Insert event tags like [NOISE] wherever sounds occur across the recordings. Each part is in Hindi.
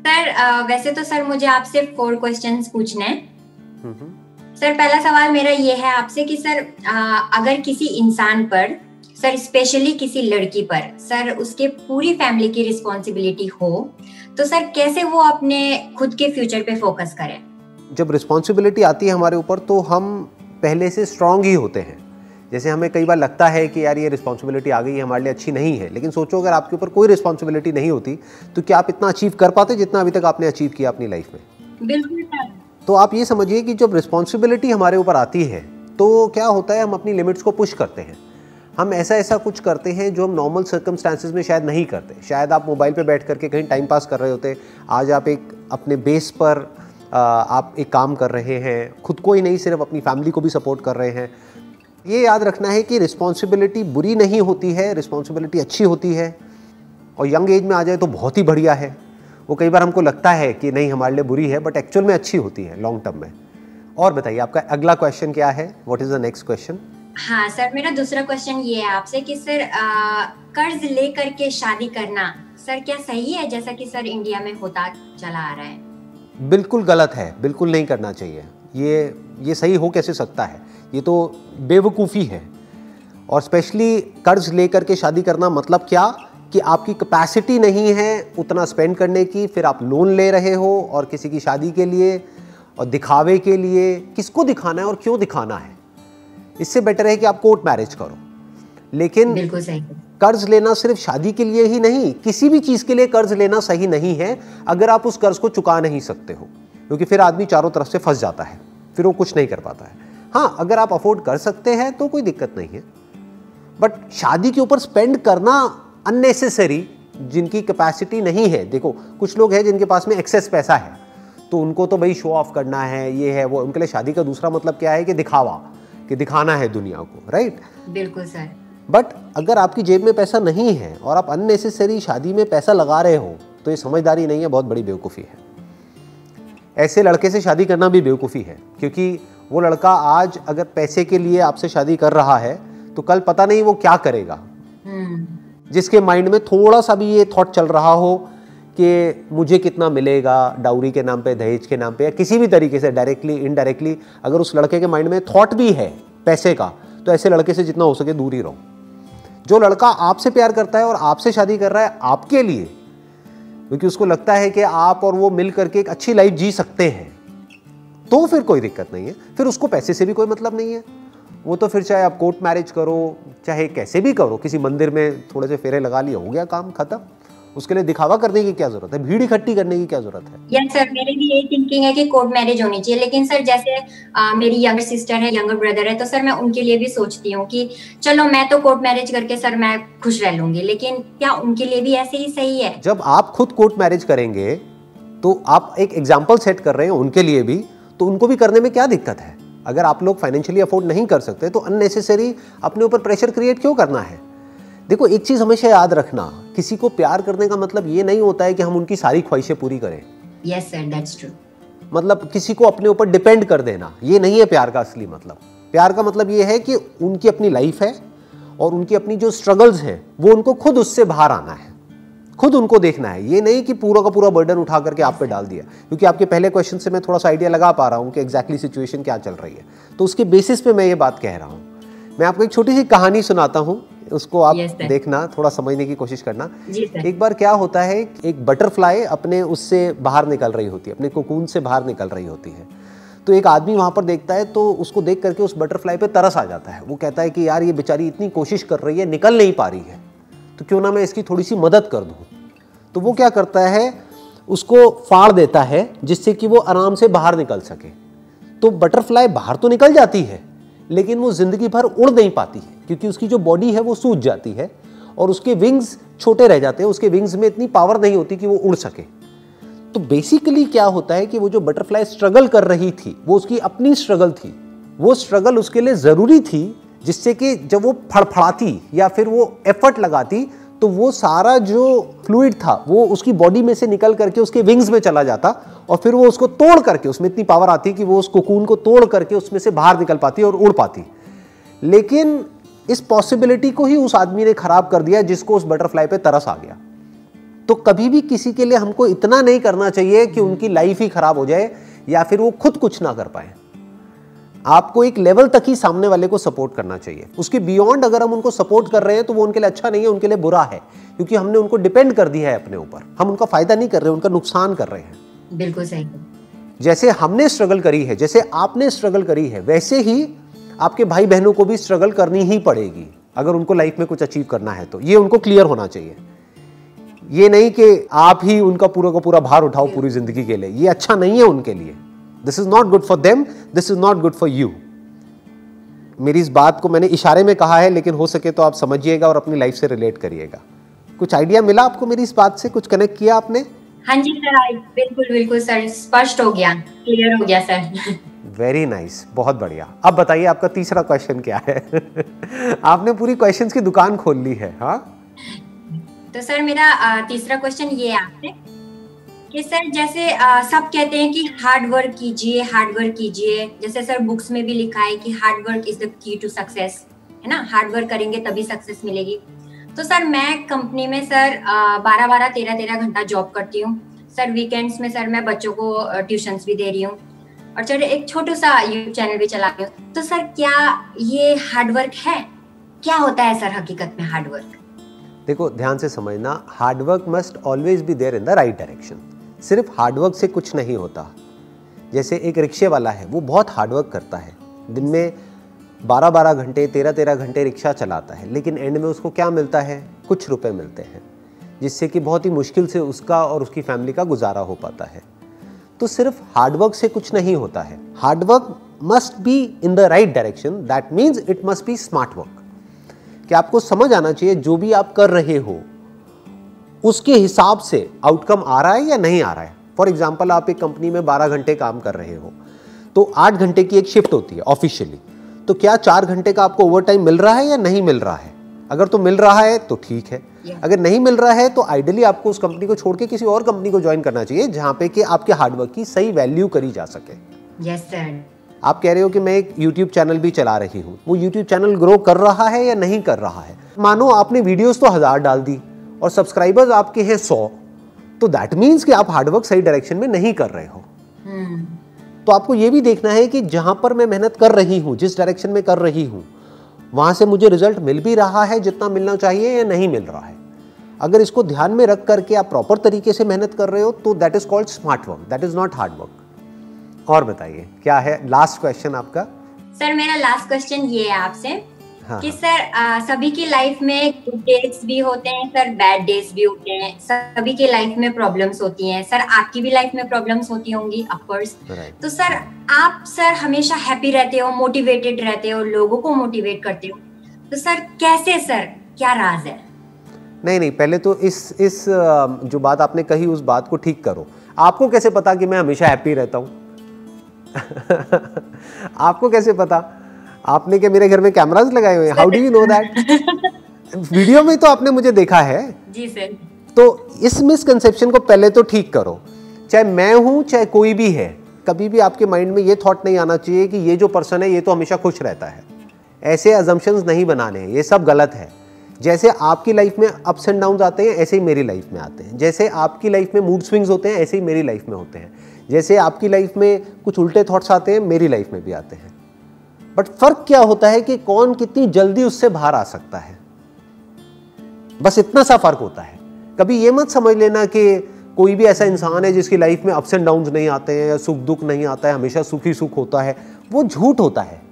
सर वैसे तो सर मुझे आपसे फोर क्वेश्चंस पूछने हैं। सर पहला सवाल मेरा ये है आपसे कि सर अगर किसी इंसान पर सर स्पेशली किसी लड़की पर सर उसके पूरी फैमिली की रिस्पॉन्सिबिलिटी हो तो सर कैसे वो अपने खुद के फ्यूचर पे फोकस करे? जब रिस्पॉन्सिबिलिटी आती है हमारे ऊपर तो हम पहले से स्ट्रांग ही होते हैं। जैसे हमें कई बार लगता है कि यार ये रिस्पॉन्सिबिलिटी आ गई है हमारे लिए अच्छी नहीं है लेकिन सोचो अगर आपके ऊपर कोई रिस्पॉन्सिबिलिटी नहीं होती तो क्या आप इतना अचीव कर पाते जितना अभी तक आपने अचीव किया अपनी लाइफ में? बिल्कुल तो आप ये समझिए कि जब रिस्पॉन्सिबिलिटी हमारे ऊपर आती है तो क्या होता है हम अपनी लिमिट्स को पुश करते हैं। हम ऐसा ऐसा कुछ करते हैं जो हम नॉर्मल सर्कमस्टांसिस में शायद नहीं करते। शायद आप मोबाइल पे बैठ करके कहीं टाइम पास कर रहे होते आज आप एक अपने बेस पर आप एक काम कर रहे हैं खुद को ही नहीं सिर्फ़ अपनी फैमिली को भी सपोर्ट कर रहे हैं। ये याद रखना है कि रिस्पॉन्सिबिलिटी बुरी नहीं होती है रिस्पॉन्सिबिलिटी अच्छी होती है। और यंग एज में आ जाए तो बहुत ही बढ़िया है। वो कई बार हमको लगता है कि नहीं हमारे लिए बुरी है बट एक्चुअल में अच्छी होती है लॉन्ग टर्म में। और बताइए आपका अगला क्वेश्चन क्या है? What is the next question हाँ सर मेरा दूसरा क्वेश्चन ये है आपसे कि सर कर्ज लेकर के शादी करना सर क्या सही है? जैसा कि सर इंडिया में होता चला आ रहा है। बिल्कुल गलत है बिल्कुल नहीं करना चाहिए। ये ये सही हो कैसे सकता है? ये तो बेवकूफ़ी है। और स्पेशली कर्ज लेकर के शादी करना मतलब क्या? कि आपकी कैपेसिटी नहीं है उतना स्पेंड करने की फिर आप लोन ले रहे हो और किसी की शादी के लिए और दिखावे के लिए। किसको दिखाना है और क्यों दिखाना है? इससे बेटर है कि आप कोर्ट मैरिज करो। लेकिन कर्ज लेना सिर्फ़ शादी के लिए ही नहीं किसी भी चीज़ के लिए कर्ज लेना सही नहीं है अगर आप उस कर्ज को चुका नहीं सकते हो। क्योंकि फिर आदमी चारों तरफ़ से फंस जाता है फिर वो कुछ नहीं कर पाता है। हाँ अगर आप अफोर्ड कर सकते हैं तो कोई दिक्कत नहीं है। बट शादी के ऊपर स्पेंड करना अननेसेसरी जिनकी कैपेसिटी नहीं है। देखो कुछ लोग हैं जिनके पास में एक्सेस पैसा है तो उनको तो भाई शो ऑफ़ करना है ये है वो उनके लिए शादी का दूसरा मतलब क्या है कि दिखावा कि दिखाना है दुनिया को राइट बिल्कुल सर। बट अगर आपकी जेब में पैसा नहीं है और आप अननेसेसरी शादी में पैसा लगा रहे हो तो ये समझदारी नहीं है बहुत बड़ी बेवकूफ़ी है। ऐसे लड़के से शादी करना भी बेवकूफ़ी है क्योंकि वो लड़का आज अगर पैसे के लिए आपसे शादी कर रहा है तो कल पता नहीं वो क्या करेगा। हम्म। जिसके माइंड में थोड़ा सा भी ये थॉट चल रहा हो कि मुझे कितना मिलेगा डाउरी के नाम पे दहेज के नाम पे या किसी भी तरीके से डायरेक्टली इनडायरेक्टली अगर उस लड़के के माइंड में थॉट भी है पैसे का तो ऐसे लड़के से जितना हो सके दूर ही रहो। जो लड़का आपसे प्यार करता है और आपसे शादी कर रहा है आपके लिए क्योंकि उसको लगता है कि आप और वो मिल करके एक अच्छी लाइफ जी सकते हैं। तो फिर कोई दिक्कत नहीं है। फिर उसको पैसे से भी कोई मतलब नहीं है। वो तो फिर चाहे आप कोर्ट मैरिज करो चाहे कैसे भी करो किसी मंदिर में थोड़े से फेरे लगा लिए हो गया काम खत्म। उसके लिए दिखावा करने की क्या ज़रूरत है? भीड़ इकट्ठी करने की क्या ज़रूरत है? यस सर मेरी भी यही थिंकिंग है कि कोर्ट मैरिज होनी चाहिए। लेकिन सर जैसे अ, मेरी यंगर सिस्टर है यंगर ब्रदर है तो सर मैं उनके लिए भी सोचती हूँ कि चलो मैं तो कोर्ट मैरिज करके सर मैं खुश रह लूँगी। लेकिन क्या उनके लिए भी ऐसे ही सही है? जब आप खुद कोर्ट मैरिज करेंगे तो आप एक एग्ज़ाम्पल सेट कर रहे हैं उनके लिए भी। तो उनको भी करने में क्या दिक्कत है? अगर आप लोग फाइनेंशियली अफोर्ड नहीं कर सकते तो अननेसेसरी अपने ऊपर प्रेशर क्रिएट क्यों करना है? देखो एक चीज़ हमेशा याद रखना किसी को प्यार करने का मतलब ये नहीं होता है कि हम उनकी सारी ख्वाहिशें पूरी करें। यस सर दैट्स ट्रू मतलब किसी को अपने ऊपर डिपेंड कर देना ये नहीं है प्यार का असली मतलब। प्यार का मतलब ये है कि उनकी अपनी लाइफ है और उनकी अपनी जो स्ट्रगल्स हैं वो उनको खुद उससे बाहर आना है। खुद उनको देखना है। ये नहीं कि पूरा का पूरा बर्डन उठा करके आप पे डाल दिया। क्योंकि आपके पहले क्वेश्चन से मैं थोड़ा सा आइडिया लगा पा रहा हूँ कि एग्जैक्टली सिचुएशन क्या चल रही है। तो उसके बेसिस पे मैं ये बात कह रहा हूँ। मैं आपको एक छोटी सी कहानी सुनाता हूँ। उसको आप Yes, देखना थोड़ा समझने की कोशिश करना। सर एक बार क्या होता है एक बटरफ्लाई अपने उससे बाहर निकल रही होती है अपने कोकून से बाहर निकल रही होती है। तो एक आदमी वहाँ पर देखता है तो उसको देख करके उस बटरफ्लाई पे तरस आ जाता है। वो कहता है कि यार ये बेचारी इतनी कोशिश कर रही है निकल नहीं पा रही है। तो क्यों ना मैं इसकी थोड़ी सी मदद कर दूँ। तो वो क्या करता है, उसको फाड़ देता है जिससे कि वो आराम से बाहर निकल सके। तो बटरफ्लाई बाहर तो निकल जाती है, लेकिन वो ज़िंदगी भर उड़ नहीं पाती है, क्योंकि उसकी जो बॉडी है वो सूज जाती है और उसके विंग्स छोटे रह जाते हैं, उसके विंग्स में इतनी पावर नहीं होती कि वो उड़ सके। तो बेसिकली क्या होता है कि वो जो बटरफ्लाई स्ट्रगल कर रही थी, वो उसकी अपनी स्ट्रगल थी। वो स्ट्रगल उसके लिए ज़रूरी थी, जिससे कि जब वो फड़फड़ाती या फिर वो एफर्ट लगाती तो वो सारा जो फ्लूड था, वो उसकी बॉडी में से निकल करके उसके विंग्स में चला जाता और फिर वो उसको तोड़ करके, उसमें इतनी पावर आती कि वो उस कोकून को तोड़ करके उसमें से बाहर निकल पाती और उड़ पाती। लेकिन इस पॉसिबिलिटी को ही उस आदमी ने खराब कर दिया जिसको उस बटरफ्लाई पे तरस आ गया। तो कभी भी किसी के लिए हमको इतना नहीं करना चाहिए कि उनकी लाइफ ही खराब हो जाए या फिर वो खुद कुछ ना कर पाए। आपको एक लेवल तक ही सामने वाले को सपोर्ट करना चाहिए। उसके बियॉन्ड अगर हम उनको सपोर्ट कर रहे हैं तो वो उनके लिए अच्छा नहीं है उनके लिए बुरा है। क्योंकि हमने उनको डिपेंड कर दिया है अपने ऊपर। हम उनका फ़ायदा नहीं कर रहे उनका नुकसान कर रहे हैं। बिल्कुल सही। जैसे हमने स्ट्रगल करी है जैसे आपने स्ट्रगल करी है वैसे ही आपके भाई बहनों को भी स्ट्रगल करनी ही पड़ेगी अगर उनको लाइफ में कुछ अचीव करना है तो। ये उनको क्लियर होना चाहिए। ये नहीं कि आप ही उनका पूरा का पूरा भार उठाओ पूरी ज़िंदगी के लिए। ये अच्छा नहीं है उनके लिए। This is not good for them this is not good for you मेरी इस बात को मैंने इशारे में कहा है लेकिन हो सके तो आप समझिएगा और अपनी लाइफ से रिलेट करिएगा। कुछ आइडिया मिला आपको मेरी इस बात से? कुछ कनेक्ट किया आपने? हाँ जी सर बिल्कुल बिल्कुल सर स्पष्ट हो गया। क्लियर हो गया सर। वेरी नाइस nice, बहुत बढ़िया। अब बताइए आपका तीसरा क्वेश्चन क्या है? [LAUGHS] आपने पूरी क्वेश्चंस की दुकान खोल ली है हाँ? तो सर मेरा तीसरा क्वेश्चन ये है आपसे। कि सर जैसे आ, सब कहते हैं कि हार्ड वर्क कीजिए हार्ड वर्क कीजिए। जैसे सर बुक्स में भी लिखा है कि hard work is the key to success है ना? हार्ड वर्क करेंगे तभी सक्सेस मिलेगी। तो सर मैं कंपनी में सर बारह बारह तेरह तेरह घंटा जॉब करती हूँ। सर वीकेंड्स में सर मैं बच्चों को ट्यूशंस भी दे रही हूँ। और चलो एक छोटा सा यूट्यूब चैनल भी चला रही हूँ। तो सर क्या ये हार्ड वर्क है? क्या होता है सर हकीकत में हार्ड वर्क देखो ध्यान से समझना hard work must always be there in the right direction सिर्फ़ हार्डवर्क से कुछ नहीं होता। जैसे एक रिक्शे वाला है, वो बहुत हार्डवर्क करता है। दिन में बारह बारह घंटे तेरह तेरह घंटे रिक्शा चलाता है, लेकिन एंड में उसको क्या मिलता है? कुछ रुपए मिलते हैं, जिससे कि बहुत ही मुश्किल से उसका और उसकी फैमिली का गुजारा हो पाता है। तो सिर्फ़ हार्डवर्क से कुछ नहीं होता है। Hard work must be in the right direction that means it must be smart work कि आपको समझ आना चाहिए, जो भी आप कर रहे हो उसके हिसाब से आउटकम आ रहा है या नहीं आ रहा है? फॉर एग्ज़ाम्पल आप एक कंपनी में 12 घंटे काम कर रहे हो तो आठ घंटे की एक शिफ्ट होती है ऑफिशियली तो क्या चार घंटे का आपको ओवर टाइम मिल रहा है या नहीं मिल रहा है? अगर तो मिल रहा है तो ठीक है। अगर नहीं मिल रहा है तो आइडियली आपको उस कंपनी को छोड़ के किसी और कंपनी को ज्वाइन करना चाहिए जहाँ पे कि आपके हार्डवर्क की सही वैल्यू करी जा सके। Yes, सर आप कह रहे हो कि मैं एक YouTube चैनल भी चला रही हूँ। वो YouTube चैनल ग्रो कर रहा है या नहीं कर रहा है? मानो आपने वीडियोस तो हज़ार डाल दी। और सब्सक्राइबर्स आपके हैं सौ तो दैट मीन्स कि आप हार्डवर्क सही डायरेक्शन में नहीं कर रहे हो। hmm. तो आपको यह भी देखना है कि जहाँ पर मैं मेहनत कर रही हूँ जिस डायरेक्शन में कर रही हूँ वहाँ से मुझे रिज़ल्ट मिल भी रहा है जितना मिलना चाहिए या नहीं मिल रहा है। अगर इसको ध्यान में रख करके आप प्रॉपर तरीके से मेहनत कर रहे हो तो that is called smart work that is not hard work और बताइए क्या है लास्ट क्वेश्चन आपका? सर मेरा लास्ट क्वेश्चन ये है आपसे हाँ, कि सर आ, सभी की लाइफ में गुड डेज़ भी होते हैं सर बैड डेज़ भी होते हैं। सभी की लाइफ में प्रॉब्लम्स होती हैं। सर आपकी भी लाइफ में प्रॉब्लम्स होती होंगी ऑफकोर्स तो सर आप सर हमेशा हैप्पी रहते हो मोटिवेटेड रहते हो लोगों को मोटिवेट करते हो। तो सर कैसे सर? क्या राज है? नहीं नहीं पहले तो इस इस जो बात आपने कही उस बात को ठीक करो। आपको कैसे पता कि मैं हमेशा हैप्पी रहता हूँ? [LAUGHS] आपको कैसे पता? आपने क्या मेरे घर में कैमराज लगाए हुए हैं? How do you know that video में तो आपने मुझे देखा है। जी सर। तो इस मिसकंसेप्शन को पहले तो ठीक करो। चाहे मैं हूँ चाहे कोई भी है कभी भी आपके माइंड में ये थॉट नहीं आना चाहिए कि ये जो पर्सन है ये तो हमेशा खुश रहता है। ऐसे अजम्पन्स नहीं बनाने ये सब गलत है। जैसे आपकी लाइफ में अप्स एंड डाउन आते हैं ऐसे ही मेरी लाइफ में आते हैं। जैसे आपकी लाइफ में मूड स्विंग्स होते हैं ऐसे ही मेरी लाइफ में होते हैं। जैसे आपकी लाइफ में कुछ उल्टे थॉट्स आते हैं मेरी लाइफ में भी आते हैं। बट फ़र्क क्या होता है कि कौन कितनी जल्दी उससे बाहर आ सकता है? बस इतना सा फ़र्क होता है। कभी ये मत समझ लेना कि कोई भी ऐसा इंसान है जिसकी लाइफ में अप्स एंड डाउन नहीं आते हैं या सुख दुख नहीं आता है, हमेशा सुखी सुख होता है। वो झूठ होता है।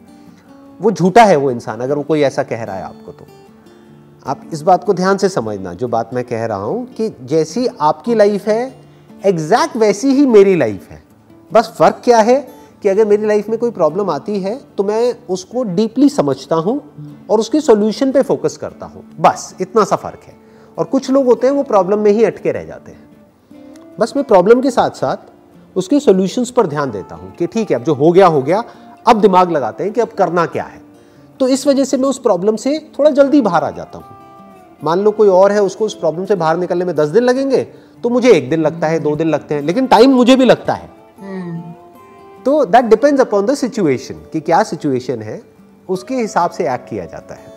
वो झूठा है वो इंसान, अगर वो कोई ऐसा कह रहा है आपको तो। आप इस बात को ध्यान से समझना, जो बात मैं कह रहा हूँ कि जैसी आपकी लाइफ है एग्जैक्ट वैसी ही मेरी लाइफ है। बस फ़र्क क्या है? कि अगर मेरी लाइफ में कोई प्रॉब्लम आती है तो मैं उसको डीपली समझता हूँ और उसके सोल्यूशन पे फोकस करता हूँ। बस, इतना सा फ़र्क है। और कुछ लोग होते हैं, वो प्रॉब्लम में ही अटके रह जाते हैं। बस मैं प्रॉब्लम के साथ साथ उसके सॉल्यूशंस पर ध्यान देता हूँ कि ठीक है, अब जो हो गया हो गया। अब दिमाग लगाते हैं कि अब करना क्या है। तो इस वजह से मैं उस प्रॉब्लम से थोड़ा जल्दी बाहर आ जाता हूँ। मान लो कोई और है, उसको उस प्रॉब्लम से बाहर निकलने में दस दिन लगेंगे तो मुझे एक दिन लगता है, दो दिन लगते हैं। लेकिन टाइम मुझे भी लगता है। तो that depends upon the situation कि क्या सिचुएशन है, उसके हिसाब से एक्ट किया जाता है।